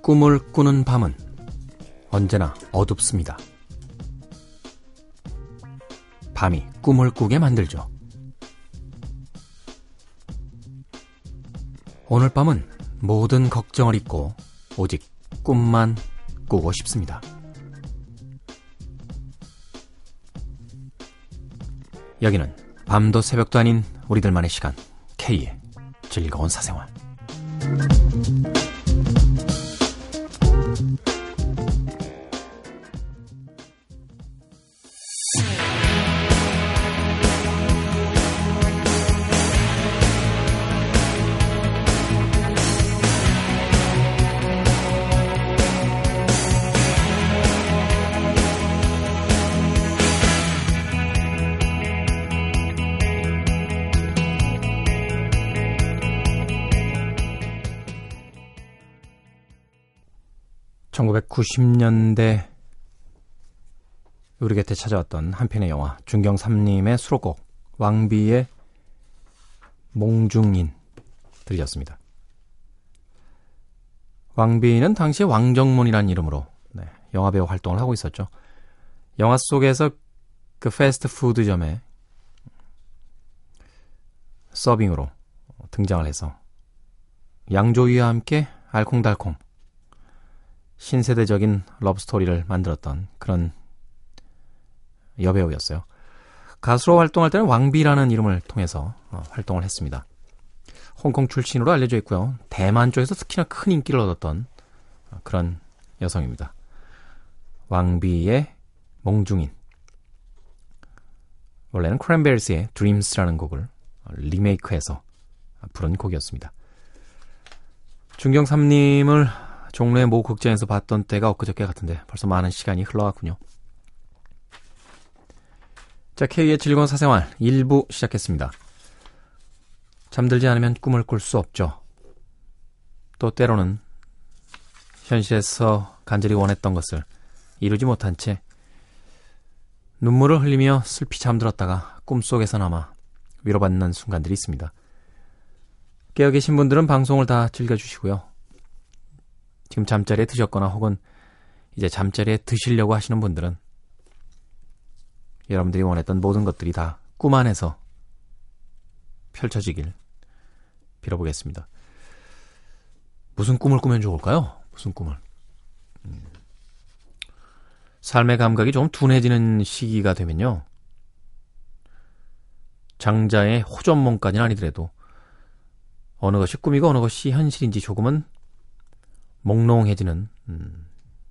꿈을 꾸는 밤은 언제나 어둡습니다. 밤이 꿈을 꾸게 만들죠. 오늘 밤은 모든 걱정을 잊고 오직 꿈만 꾸고 싶습니다. 여기는 밤도 새벽도 아닌 우리들만의 시간 K의 즐거운 사생활 (1990년대) 우리 곁에 찾아왔던 한 편의 영화 중경삼님의 수록곡 왕비의 몽중인 들으셨습니다. 왕비는 당시 왕정문이라는 이름으로 네, 영화배우 활동을 하고 있었죠. 영화 속에서 그 패스트푸드점에 서빙으로 등장을 해서 양조위와 함께 알콩달콩 신세대적인 러브스토리를 만들었던 그런 여배우였어요. 가수로 활동할 때는 왕비라는 이름을 통해서 어, 활동을 했습니다. 홍콩 출신으로 알려져 있고요. 대만 쪽에서 특히나 큰 인기를 얻었던 어, 그런 여성입니다. 왕비의 몽중인. 원래는 크랜베리스의 Dreams라는 곡을 리메이크해서 부른 곡이었습니다. 중경삼님을 종로의 모 극장에서 봤던 때가 엊그저께 같은데 벌써 많은 시간이 흘러갔군요. 자, K의 즐거운 사생활 1부 시작했습니다. 잠들지 않으면 꿈을 꿀 수 없죠. 또 때로는 현실에서 간절히 원했던 것을 이루지 못한 채 눈물을 흘리며 슬피 잠들었다가 꿈속에서나마 위로받는 순간들이 있습니다. 깨어 계신 분들은 방송을 다 즐겨주시고요. 지금 잠자리에 드셨거나 혹은 이제 잠자리에 드시려고 하시는 분들은 여러분들이 원했던 모든 것들이 다 꿈 안에서 펼쳐지길 빌어보겠습니다. 무슨 꿈을 꾸면 좋을까요? 무슨 꿈을? 음. 삶의 감각이 좀 둔해지는 시기가 되면요. 장자의 호전몽까지는 아니더라도 어느 것이 꿈이고 어느 것이 현실인지 조금은 몽롱해지는 음,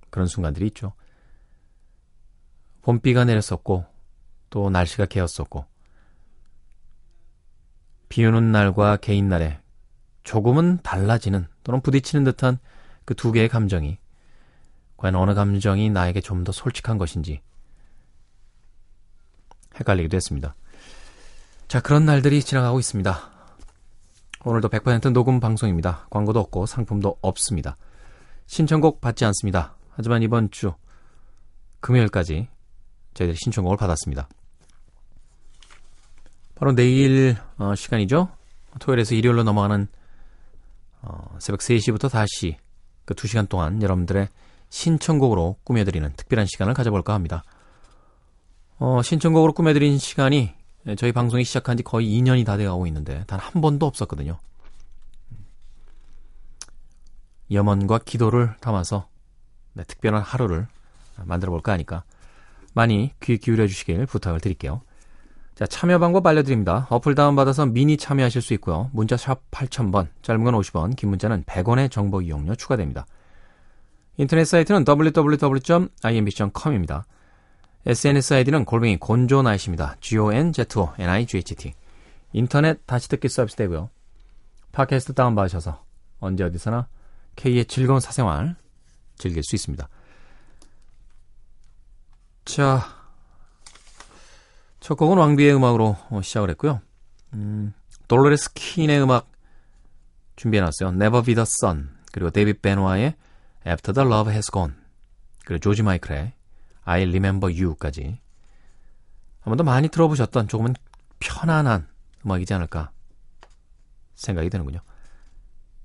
그런 순간들이 있죠. 봄비가 내렸었고 또 날씨가 개었었고 비 오는 날과 개인 날에 조금은 달라지는 또는 부딪히는 듯한 그 두 개의 감정이 과연 어느 감정이 나에게 좀 더 솔직한 것인지 헷갈리기도 했습니다. 자, 그런 날들이 지나가고 있습니다. 오늘도 100% 녹음 방송입니다. 광고도 없고 상품도 없습니다. 신청곡 받지 않습니다. 하지만 이번 주 금요일까지 저희들이 신청곡을 받았습니다. 바로 내일 어, 시간이죠. 토요일에서 일요일로 넘어가는 어, 새벽 3시부터 다시 그 2시간 동안 여러분들의 신청곡으로 꾸며드리는 특별한 시간을 가져볼까 합니다. 어, 신청곡으로 꾸며드린 시간이 저희 방송이 시작한 지 거의 2년이 다 돼가고 있는데 단 한 번도 없었거든요. 염원과 기도를 담아서 네, 특별한 하루를 만들어 볼까 하니까 많이 귀 기울여 주시길 부탁을 드릴게요. 자, 참여 방법 알려드립니다. 어플 다운받아서 미니 참여하실 수 있고요. 문자 샵 8000번, 짧은 건 50원, 긴 문자는 100원의 정보 이용료 추가됩니다. 인터넷 사이트는 www.imbc.com입니다. SNS 아이디는 골뱅이 곤조나이십니다. G-O-N-Z-O-N-I-G-H-T. 인터넷 다시 듣기 서비스 되고요. 팟캐스트 다운받으셔서 언제 어디서나 K의 즐거운 사생활 즐길 수 있습니다. 자, 첫 곡은 왕비의 음악으로 시작을 했고요. 음, 돌로레스 킨의 음악 준비해놨어요. Never Be The Sun 그리고 데이빗 베노아의 After The Love Has Gone 그리고 조지 마이클의 I Remember You까지 한 번 더 많이 들어보셨던 조금은 편안한 음악이지 않을까 생각이 드는군요.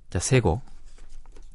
자, 세 곡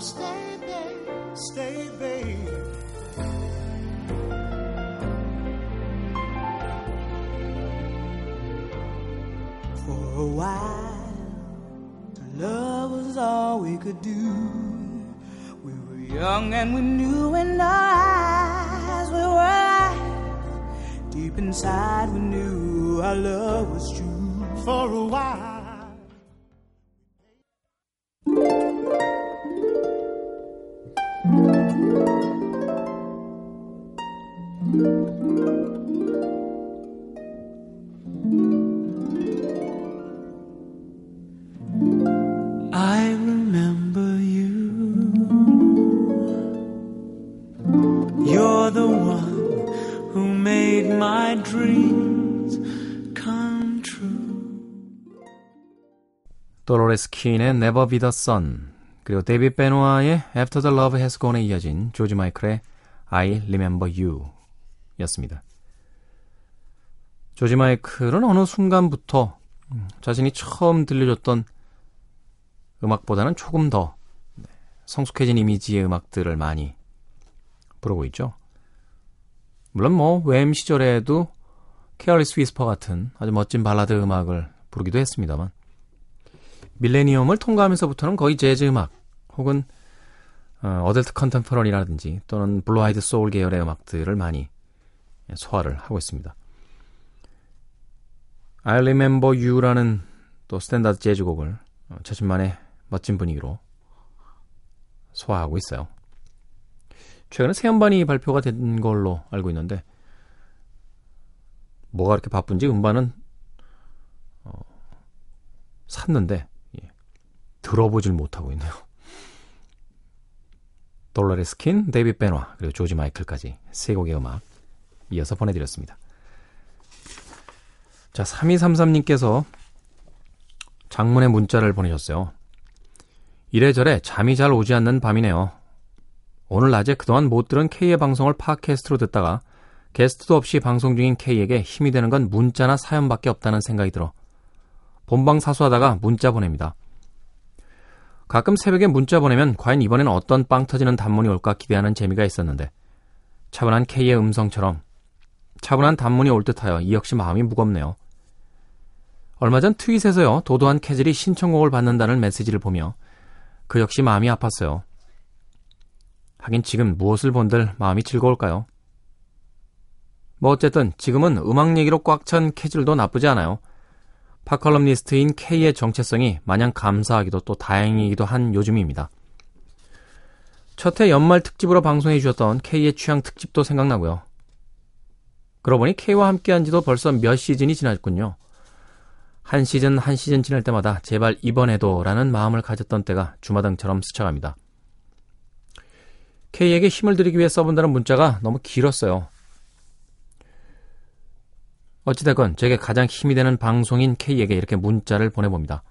stay, babe, stay, babe. For a while, love was all we could do. We were young and we knew, and our eyes we were alive. Deep inside, we knew our love was true. For a while. 도로레스 퀸의 Never Be the Sun 그리고 데이빗 베노아의 After the Love Has Gone에 이어진 조지 마이클의 I Remember You 였습니다. 조지 마이클은 어느 순간부터 음, 자신이 처음 들려줬던 음악보다는 조금 더 성숙해진 이미지의 음악들을 많이 부르고 있죠. 물론 뭐 웸 시절에도 Careless Whisper 같은 아주 멋진 발라드 음악을 부르기도 했습니다만 밀레니엄을 통과하면서부터는 거의 재즈 음악 혹은 어, adult contemporary라든지 또는 blue-eyed soul 계열의 음악들을 많이 소화를 하고 있습니다. I Remember You라는 또 스탠다드 재즈곡을 어, 자신만의 멋진 분위기로 소화하고 있어요. 최근에 새 음반이 발표가 된 걸로 알고 있는데 뭐가 그렇게 바쁜지 음반은 어, 샀는데 예, 들어보질 못하고 있네요. 돌로레스 킨, 데이빗 베노아, 그리고 조지 마이클까지 세 곡의 음악 이어서 보내드렸습니다. 자, 3233님께서 장문의 문자를 보내셨어요. 이래저래 잠이 잘 오지 않는 밤이네요. 오늘 낮에 그동안 못 들은 K의 방송을 팟캐스트로 듣다가 게스트도 없이 방송 중인 K에게 힘이 되는 건 문자나 사연밖에 없다는 생각이 들어 본방 사수하다가 문자 보냅니다. 가끔 새벽에 문자 보내면 과연 이번엔 어떤 빵 터지는 단문이 올까 기대하는 재미가 있었는데 차분한 K의 음성처럼 차분한 단문이 올 듯하여 이 역시 마음이 무겁네요. 얼마 전 트윗에서요 도도한 K즐이 신청곡을 받는다는 메시지를 보며 그 역시 마음이 아팠어요. 하긴 지금 무엇을 본들 마음이 즐거울까요? 뭐 어쨌든 지금은 음악 얘기로 꽉 찬 K즐도 나쁘지 않아요. 팝컬럼니스트인 K의 정체성이 마냥 감사하기도 또 다행이기도 한 요즘입니다. 첫해 연말 특집으로 방송해 주셨던 K의 취향 특집도 생각나고요. 그러고 보니 K와 함께한 지도 벌써 몇 시즌이 지났군요. 한 시즌 한 시즌 지날 때마다 제발 이번에도 라는 마음을 가졌던 때가 주마등처럼 스쳐갑니다. K에게 힘을 드리기 위해 써본다는 문자가 너무 길었어요. 어찌됐건 제게 가장 힘이 되는 방송인 K에게 이렇게 문자를 보내봅니다.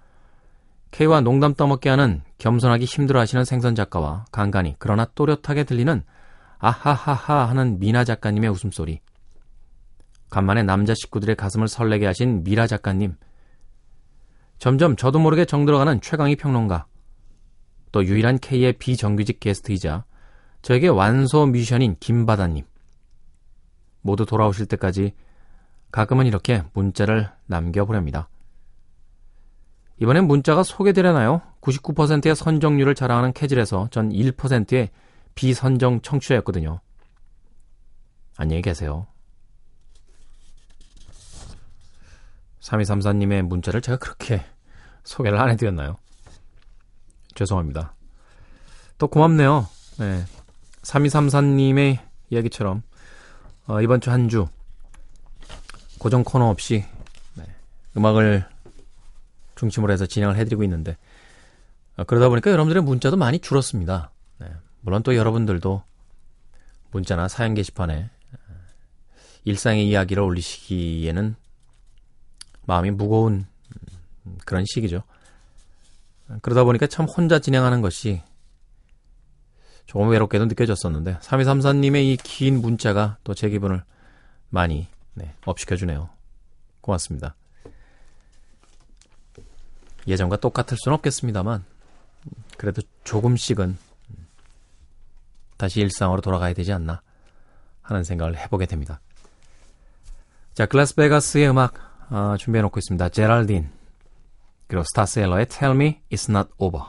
K와 농담 떠먹게 하는 겸손하기 힘들어하시는 생선 작가와 간간히 그러나 또렷하게 들리는 아하하하 하는 미나 작가님의 웃음소리. 간만에 남자 식구들의 가슴을 설레게 하신 미라 작가님. 점점 저도 모르게 정들어가는 최강희 평론가. 또 유일한 K의 비정규직 게스트이자 저에게 완소 뮤지션인 김바다님. 모두 돌아오실 때까지 가끔은 이렇게 문자를 남겨보렵니다. 이번엔 문자가 소개되려나요? 99%의 선정률을 자랑하는 캐즐에서 전 1%의 비선정 청취자였거든요. 안녕히 계세요. 3234님의 문자를 제가 그렇게 소개를 안 해드렸나요? 죄송합니다. 또 고맙네요. 네. 3234님의 이야기처럼 어, 이번 주 한주 고정 코너 없이 네, 음악을 중심으로 해서 진행을 해드리고 있는데 어, 그러다 보니까 여러분들의 문자도 많이 줄었습니다. 네, 물론 또 여러분들도 문자나 사연 게시판에 어, 일상의 이야기를 올리시기에는 마음이 무거운 음, 그런 시기죠. 그러다 보니까 참 혼자 진행하는 것이 조금 외롭게도 느껴졌었는데 3234님의 이 긴 문자가 또 제 기분을 많이 네, up 시켜주네요. 고맙습니다. 예전과 똑같을 수는 없겠습니다만 그래도 조금씩은 다시 일상으로 돌아가야 되지 않나 하는 생각을 해보게 됩니다. 자, 글라스베가스의 음악 어, 준비해놓고 있습니다. 제랄딘 그리고 스타셀러의 Tell Me It's Not Over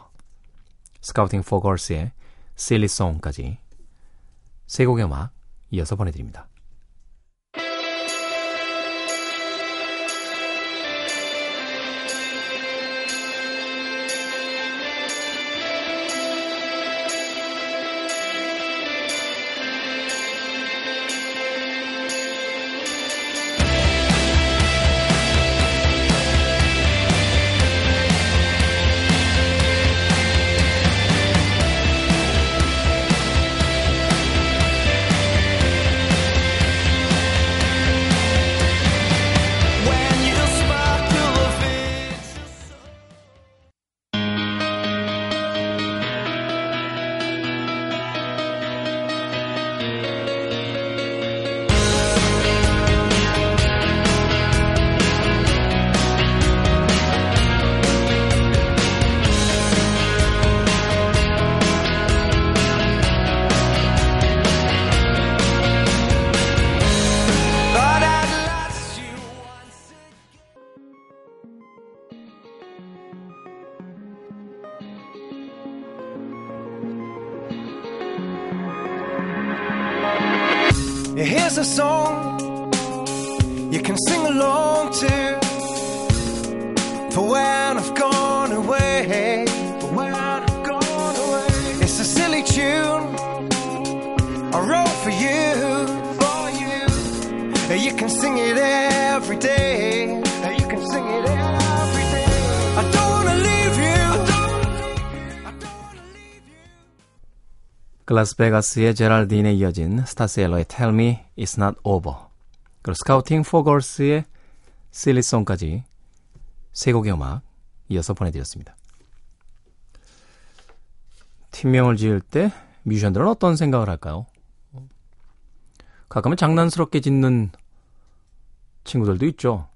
스카우팅 포 걸스의 Silly Song까지 세 곡의 음악 이어서 보내드립니다. You. Can sing it every day. You can sing it every day. I don't wanna leave you. I don't wanna leave you. 글라스베가스의 제랄딘에 이어진 스타셀러의 Tell Me It's Not Over 그리고 스카우팅 포 걸스의 Silly Song까지 세 곡의 음악 이어서 보내드렸습니다. 팀명을 지을 때 뮤지션들은 어떤 생각을 할까요? 가끔은 장난스럽게 짓는 친구들도 있죠.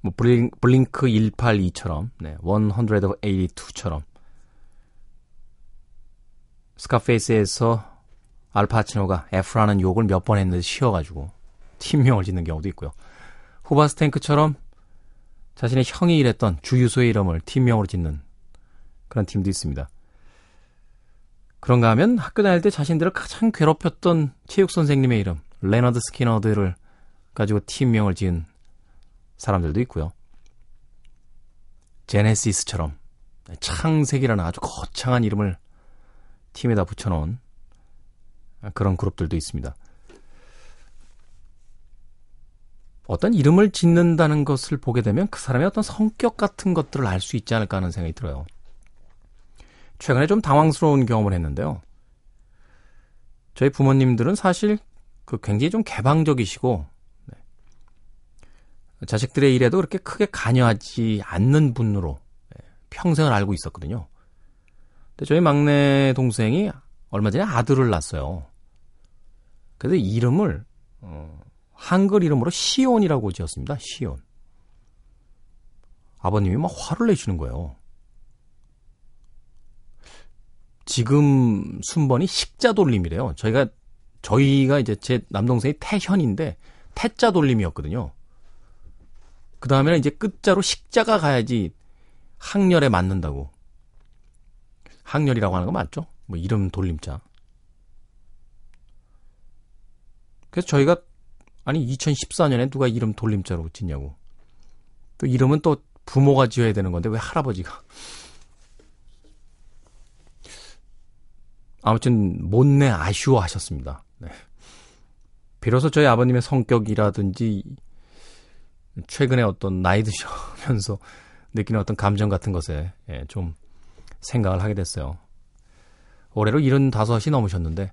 뭐 블링, Blink 182처럼, 네, 182처럼 Scarface에서 알파치노가 F라는 욕을 몇 번 했는데 세어가지고 팀명을 짓는 경우도 있고요. Hoobastank처럼 자신의 형이 일했던 주유소의 이름을 팀명으로 짓는 그런 팀도 있습니다. 그런가 하면 학교 다닐 때 자신들을 가장 괴롭혔던 체육 선생님의 이름, 레너드 스키너드를 가지고 팀명을 지은 사람들도 있고요. Genesis처럼 창세기라는 아주 거창한 이름을 팀에다 붙여놓은 그런 그룹들도 있습니다. 어떤 이름을 짓는다는 것을 보게 되면 그 사람의 어떤 성격 같은 것들을 알 수 있지 않을까 하는 생각이 들어요. 최근에 좀 당황스러운 경험을 했는데요. 저희 부모님들은 사실 그 굉장히 좀 개방적이시고 네. 자식들의 일에도 그렇게 크게 관여하지 않는 분으로 네, 평생을 알고 있었거든요. 근데 저희 막내 동생이 얼마 전에 아들을 낳았어요. 그래서 이름을 어, 한글 이름으로 시온이라고 지었습니다. 시온. 아버님이 막 화를 내시는 거예요. 지금 순번이 식자 돌림이래요. 저희가 저희가 이제 제 남동생이 태현인데 태자 돌림이었거든요. 그 다음에는 이제 끝자로 식자가 가야지 학렬에 맞는다고. 학렬이라고 하는 거 맞죠? 뭐 이름 돌림자. 그래서 저희가 아니 2014년에 누가 이름 돌림자로 짓냐고. 또 이름은 또 부모가 지어야 되는 건데 왜 할아버지가 아무튼 못내 아쉬워하셨습니다. 네. 비로소 저희 아버님의 성격이라든지 최근에 어떤 나이 드시면서 느끼는 어떤 감정 같은 것에 예, 좀 생각을 하게 됐어요. 올해로 75이 넘으셨는데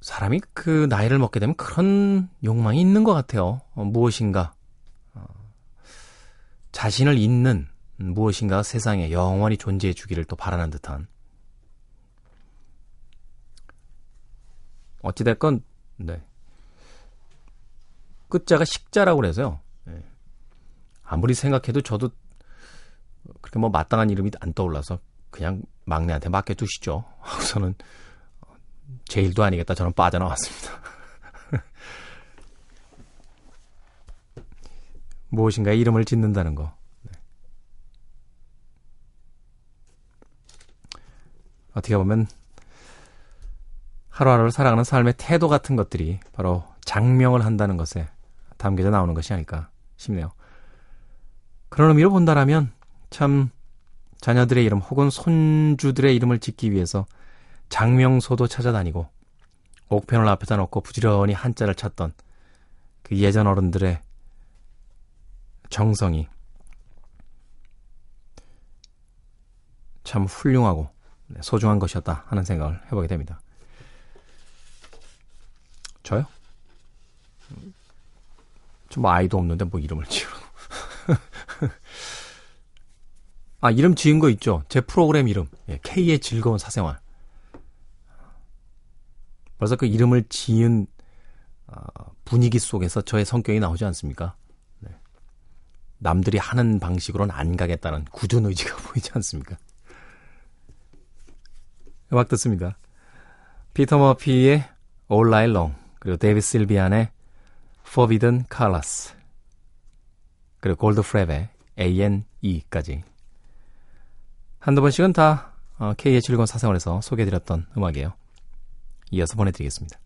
사람이 그 나이를 먹게 되면 그런 욕망이 있는 것 같아요. 어, 무엇인가 어, 자신을 잇는 무엇인가 세상에 영원히 존재해 주기를 또 바라는 듯한 어찌됐건 네. 끝자가 식자라고 그래서요. 네. 아무리 생각해도 저도 그렇게 뭐 마땅한 이름이 안 떠올라서 그냥 막내한테 맡겨두시죠. 하고서는 제 일도 아니겠다 저는 빠져나왔습니다. 무엇인가 이름을 짓는다는 거. 네. 어떻게 보면 하루하루를 살아가는 삶의 태도 같은 것들이 바로 장명을 한다는 것에 담겨져 나오는 것이 아닐까 싶네요. 그런 의미로 본다라면 참 자녀들의 이름 혹은 손주들의 이름을 짓기 위해서 장명소도 찾아다니고 옥편을 앞에다 놓고 부지런히 한자를 찾던 그 예전 어른들의 정성이 참 훌륭하고 네, 소중한 것이었다 하는 생각을 해보게 됩니다. 저요? 좀 아이도 없는데 뭐 이름을 지으라고. 아, 이름 지은 거 있죠? 제 프로그램 이름. 예, K의 즐거운 사생활. 벌써 그 이름을 지은 어, 분위기 속에서 저의 성격이 나오지 않습니까? 네. 남들이 하는 방식으로는 안 가겠다는 굳은 의지가 보이지 않습니까? 음악 듣습니다. 피터 머피의 All Night Long 그리고 데이비 실비안의 Forbidden Colors 그리고 골드 프랩의 A&E까지 한두 번씩은 다 어, K의 즐거운 사생활에서 소개해드렸던 음악이에요. 이어서 보내드리겠습니다.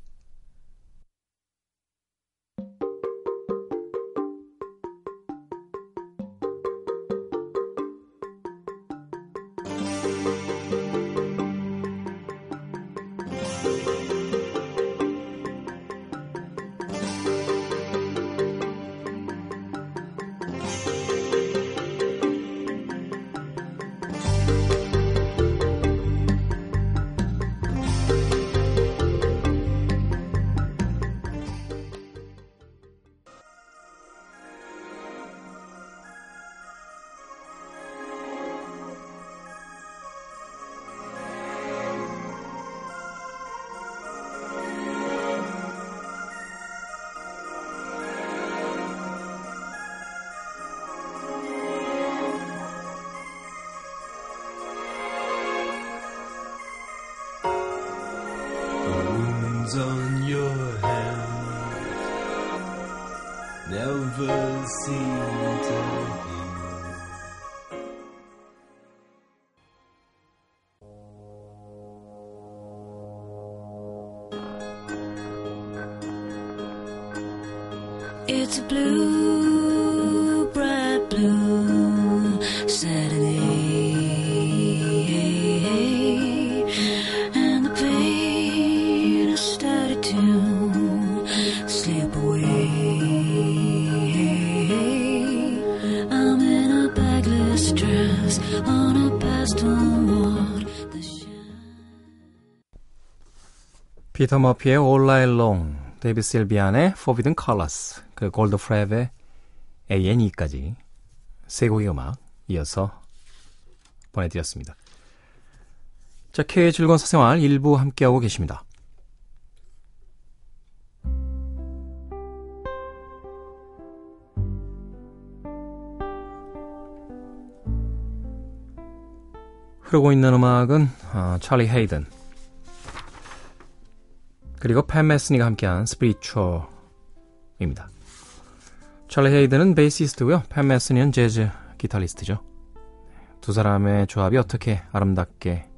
피터 머피의 All Night Long, 데이비 실비안의 Forbidden Colors, 그 Goldfrapp의 A&E까지 세 곡의 음악 이어서 보내드렸습니다. 자, K의 즐거운 사생활 일부 함께하고 계십니다. 흐르고 있는 음악은 어, 찰리 헤이든 그리고 팬 메스니가 함께한 스피리추얼입니다. 찰리 헤이든은 베이시스트고요. 팬 메스니는 재즈 기타리스트죠. 두 사람의 조합이 어떻게 아름답게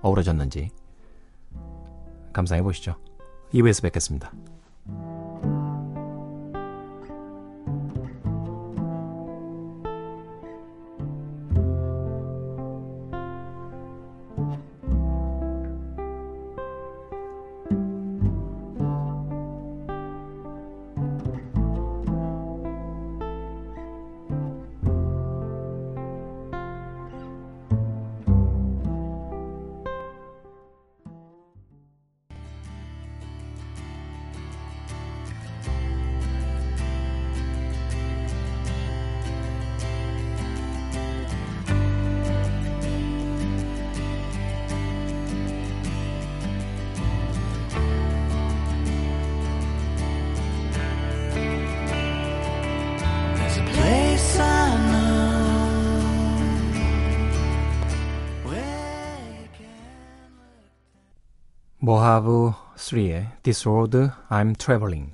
어우러졌는지 감상해 보시죠. 2부에서 뵙겠습니다. 모하브 3의 This Road I'm Traveling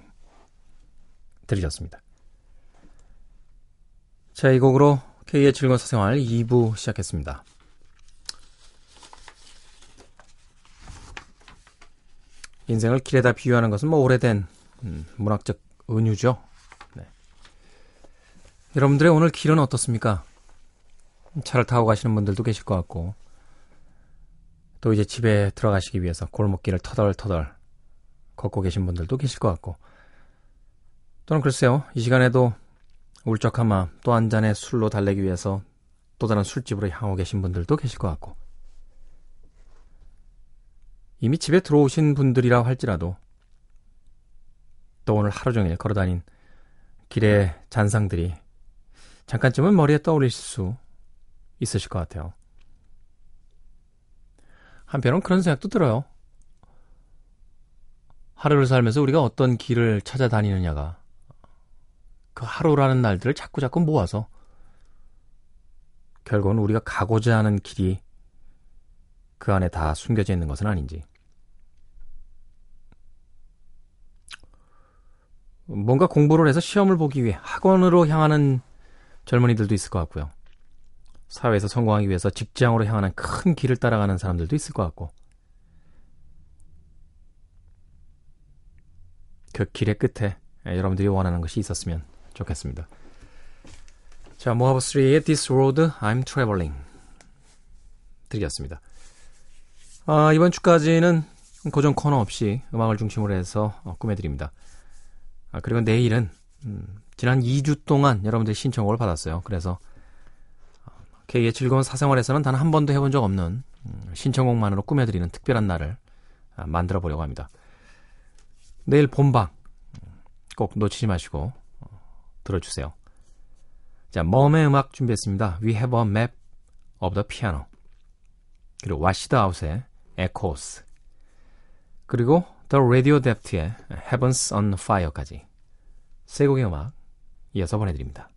들으셨습니다. 자, 이 곡으로 K의 즐거운 사생활 2부 시작했습니다. 인생을 길에다 비유하는 것은 뭐 오래된 음, 문학적 은유죠. 네. 여러분들의 오늘 길은 어떻습니까? 차를 타고 가시는 분들도 계실 것 같고 또 이제 집에 들어가시기 위해서 골목길을 터덜터덜 걷고 계신 분들도 계실 것 같고 또는 글쎄요 이 시간에도 울적한 마음 또 한 잔의 술로 달래기 위해서 또 다른 술집으로 향하고 계신 분들도 계실 것 같고 이미 집에 들어오신 분들이라 할지라도 또 오늘 하루 종일 걸어다닌 길의 잔상들이 잠깐쯤은 머리에 떠올릴 수 있으실 것 같아요. 한편으로는 그런 생각도 들어요. 하루를 살면서 우리가 어떤 길을 찾아다니느냐가 그 하루라는 날들을 자꾸자꾸 모아서 결국은 우리가 가고자 하는 길이 그 안에 다 숨겨져 있는 것은 아닌지. 뭔가 공부를 해서 시험을 보기 위해 학원으로 향하는 젊은이들도 있을 것 같고요. 사회에서 성공하기 위해서 직장으로 향하는 큰 길을 따라가는 사람들도 있을 것 같고. 그 길의 끝에 여러분들이 원하는 것이 있었으면 좋겠습니다. 자, 모하브 3의 This Road I'm Traveling 드리겠습니다. 아, 이번 주까지는 고정 코너 없이 음악을 중심으로 해서 어, 꾸며드립니다. 아, 그리고 내일은 음, 지난 2주 동안 여러분들 신청곡을 받았어요. 그래서 K의 즐거운 사생활에서는 단 한 번도 해본 적 없는 음, 신청곡만으로 꾸며드리는 특별한 날을 아, 만들어 보려고 합니다. 내일 본방 꼭 놓치지 마시고 어, 들어주세요. 자, 멈의 음악 준비했습니다. We have a map of the piano. 그리고 와시드 아웃의 Echoes. 그리고 The Radio Depth의 Heavens on Fire까지 세 곡의 음악 이어서 보내드립니다.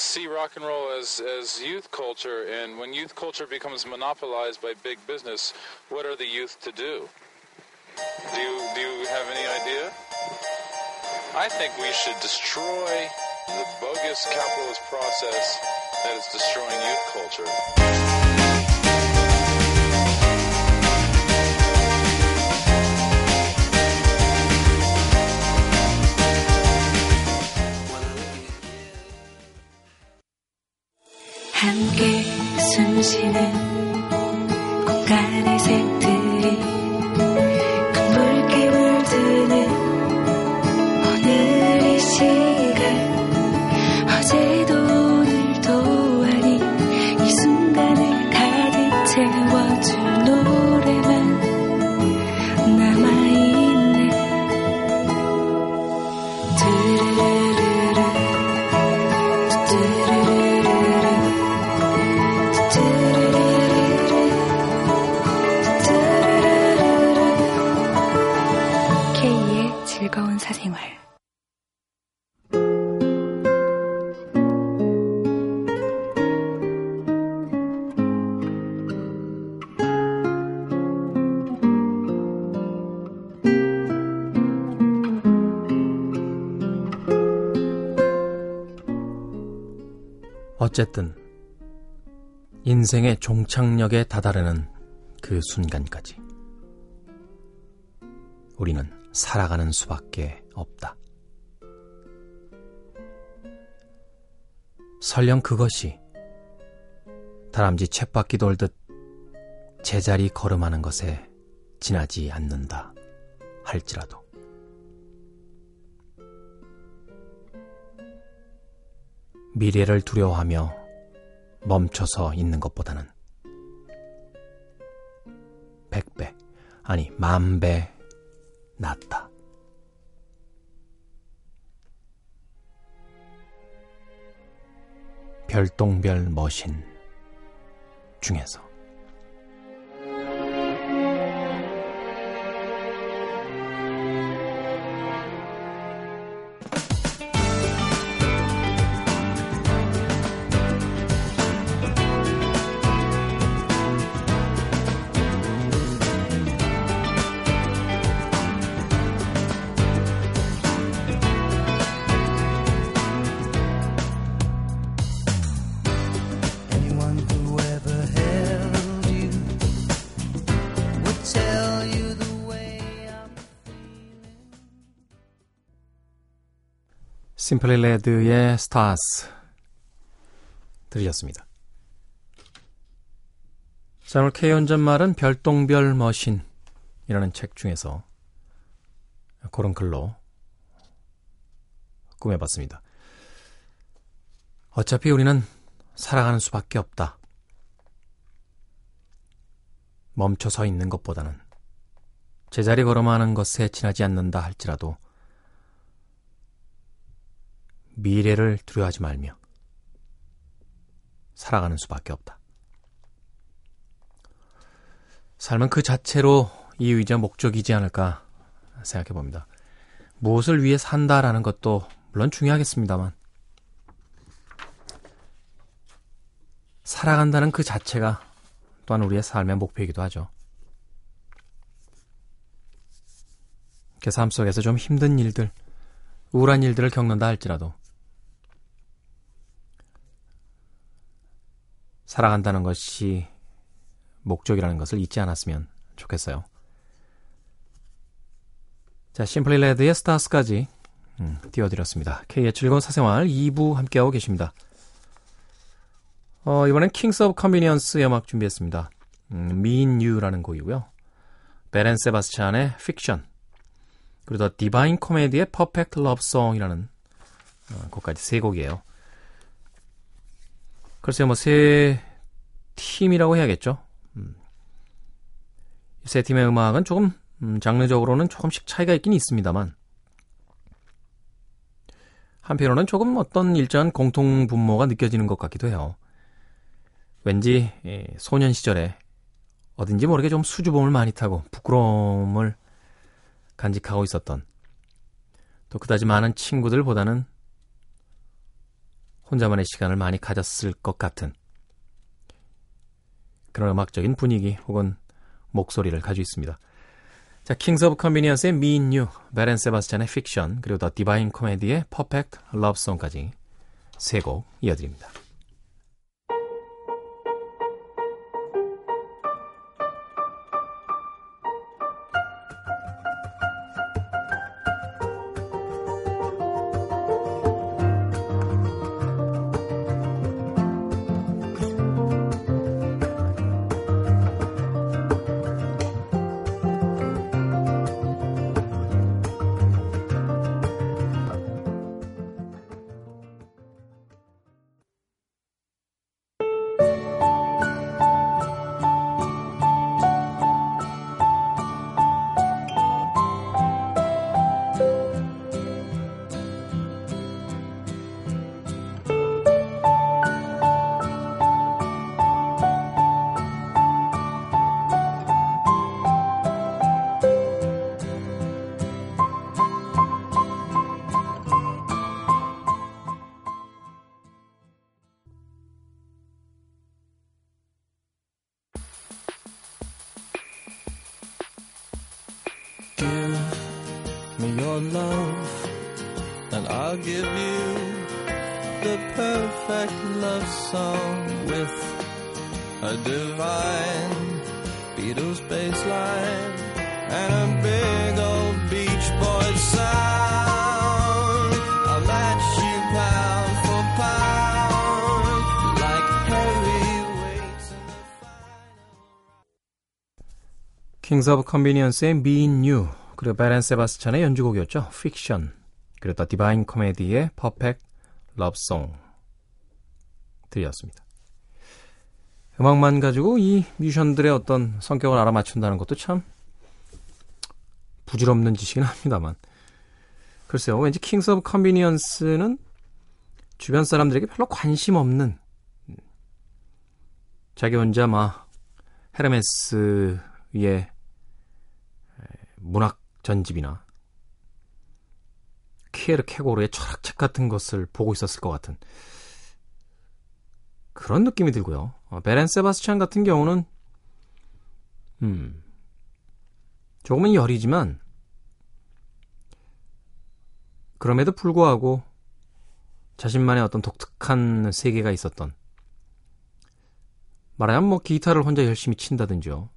See rock and roll as, as youth culture, and when youth culture becomes monopolized by big business, what are the youth to do? Do you, do you have any idea? I think we should destroy the bogus capitalist process that is destroying youth culture. 숨 어쨌든 인생의 종착역에 다다르는 그 순간까지 우리는 살아가는 수밖에 없다. 설령 그것이 다람쥐 쳇바퀴 돌듯 제자리 걸음하는 것에 지나지 않는다 할지라도 미래를 두려워하며 멈춰서 있는 것보다는 백배, 아니 만배 낫다. 별똥별 머신 중에서 Simply Red의 Stars 들으셨습니다. 자, 오늘 K연전말은 별똥별 머신이라는 책 중에서 그런 글로 꾸며봤습니다. 어차피 우리는 살아가는 수밖에 없다. 멈춰 서 있는 것보다는 제자리 걸음하는 것에 지나지 않는다 할지라도 미래를 두려워하지 말며 살아가는 수밖에 없다. 삶은 그 자체로 이유이자 목적이지 않을까 생각해 봅니다. 무엇을 위해 산다라는 것도 물론 중요하겠습니다만 살아간다는 그 자체가 또한 우리의 삶의 목표이기도 하죠. 그 삶 속에서 좀 힘든 일들, 우울한 일들을 겪는다 할지라도 살아간다는 것이 목적이라는 것을 잊지 않았으면 좋겠어요. 자, Simply Red의 Stars까지 음, 띄워드렸습니다. K의 즐거운 사생활 2부 함께하고 계십니다. 어, 이번엔 Kings of Convenience의 음악 준비했습니다. 음, Me in You라는 곡이고요. Belle and Sebastian의 Fiction 그리고 The Divine Comedy의 Perfect Lovesong이라는 어, 곡까지 세 곡이에요. 글쎄요, 뭐 세 팀이라고 해야겠죠. 음, 세 팀의 음악은 조금 음, 장르적으로는 조금씩 차이가 있긴 있습니다만 한편으로는 조금 어떤 일정한 공통 분모가 느껴지는 것 같기도 해요. 왠지 예, 소년 시절에 어딘지 모르게 좀 수줍음을 많이 타고 부끄러움을 간직하고 있었던 또 그다지 많은 친구들보다는 혼자만의 시간을 많이 가졌을 것 같은 그런 음악적인 분위기 혹은 목소리를 가지고 있습니다. 자, 킹스 오브 컨비니언스의 Mean You, Belle and Sebastian의 Fiction, 그리고 The Divine Comedy의 Perfect Lovesong까지 세 곡 이어드립니다. love, and I'll give you the perfect love song with a divine Beatles bass line and a big old Beach Boys sound. Like. Kings of Convenience의 Me in You. 그리고 Belle and Sebastian의 연주곡이었죠. 픽션 그리고 The Divine Comedy의 Perfect Lovesong 들이었습니다. 음악만 가지고 이 뮤지션들의 어떤 성격을 알아맞춘다는 것도 참 부질없는 짓이긴 합니다만 글쎄요 왠지 Kings of Convenience는 주변 사람들에게 별로 관심 없는 자기 혼자 막 헤르메스의 문학 전집이나 키에르 케고르의 철학책 같은 것을 보고 있었을 것 같은 그런 느낌이 들고요. 어, 베렌 세바스찬 같은 경우는 음 조금은 열이지만 그럼에도 불구하고 자신만의 어떤 독특한 세계가 있었던 말하자면 뭐 기타를 혼자 열심히 친다든지요.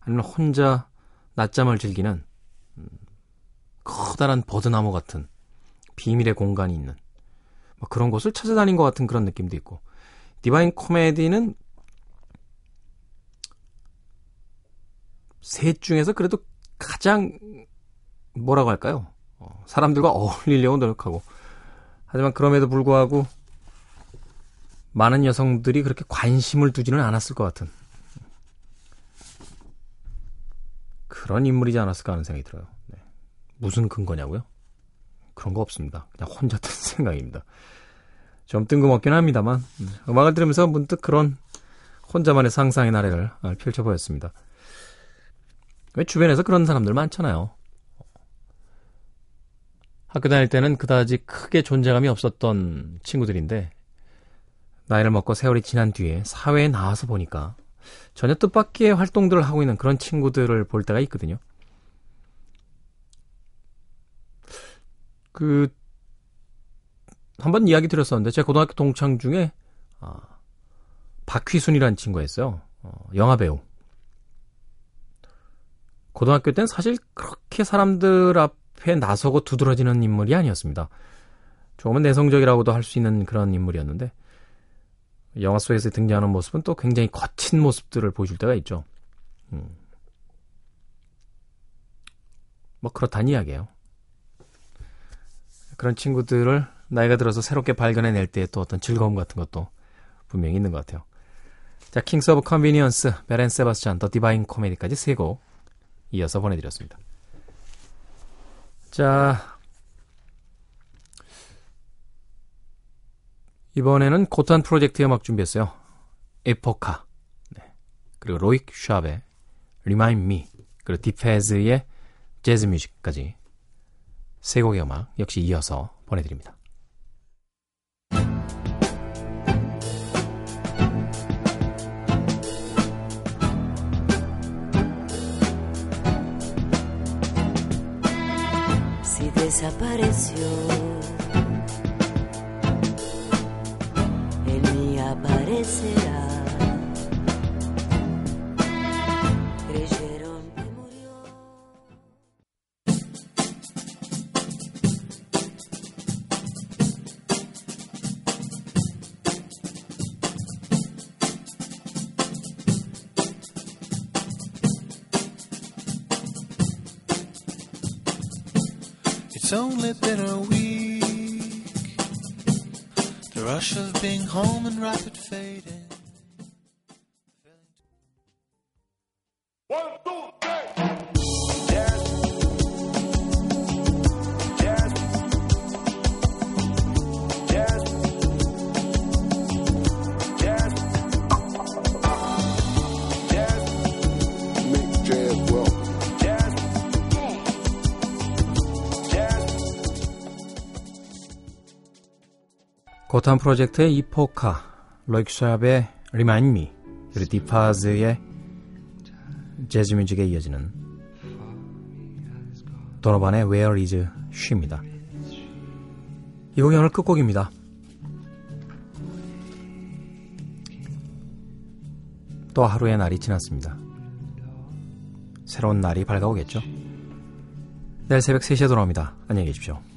아니면 혼자 낮잠을 즐기는 음, 커다란 버드나무 같은 비밀의 공간이 있는 뭐 그런 곳을 찾아다닌 것 같은 그런 느낌도 있고 디바인 코미디는 셋 중에서 그래도 가장 뭐라고 할까요? 어, 사람들과 어울리려고 노력하고 하지만 그럼에도 불구하고 많은 여성들이 그렇게 관심을 두지는 않았을 것 같은 그런 인물이지 않았을까 하는 생각이 들어요. 네. 무슨 근거냐고요? 그런 거 없습니다. 그냥 혼자 든 생각입니다. 좀 뜬금없긴 합니다만 음, 음악을 들으면서 문득 그런 혼자만의 상상의 나래를 펼쳐보였습니다. 왜 주변에서 그런 사람들 많잖아요. 학교 다닐 때는 그다지 크게 존재감이 없었던 친구들인데 나이를 먹고 세월이 지난 뒤에 사회에 나와서 보니까 전혀 뜻밖의 활동들을 하고 있는 그런 친구들을 볼 때가 있거든요. 그, 한 번 이야기 드렸었는데, 제 고등학교 동창 중에, 아, 박휘순이라는 친구가 있어요. 어, 영화배우. 고등학교 때는 사실 그렇게 사람들 앞에 나서고 두드러지는 인물이 아니었습니다. 조금은 내성적이라고도 할 수 있는 그런 인물이었는데, 영화 속에서 등장하는 모습은 또 굉장히 거친 모습들을 보여줄 때가 있죠. 음. 뭐 그렇다는 이야기예요. 그런 친구들을 나이가 들어서 새롭게 발견해낼 때의 또 어떤 즐거움 같은 것도 분명히 있는 것 같아요. 자, Kings of Convenience, Belle and Sebastian, The Divine Comedy까지 세 곡 이어서 보내드렸습니다. 자, 이번에는 Gotan Project의 음악 준비했어요. Época, 네. 그리고 Röyksopp의 Remind Me, 그리고 디페즈의 재즈 뮤직까지 세 곡의 음악 역시 이어서 보내드립니다. 고탄 프로젝트의 이포카, 럭샵의 Remind Me, 그리고 디파즈의 재즈 뮤직에 이어지는 도너반의 Where is She입니다. 이 곡이 오늘 끝곡입니다. 또 하루의 날이 지났습니다. 새로운 날이 밝아오겠죠? 내일 새벽 3시에 돌아옵니다. 안녕히 계십시오.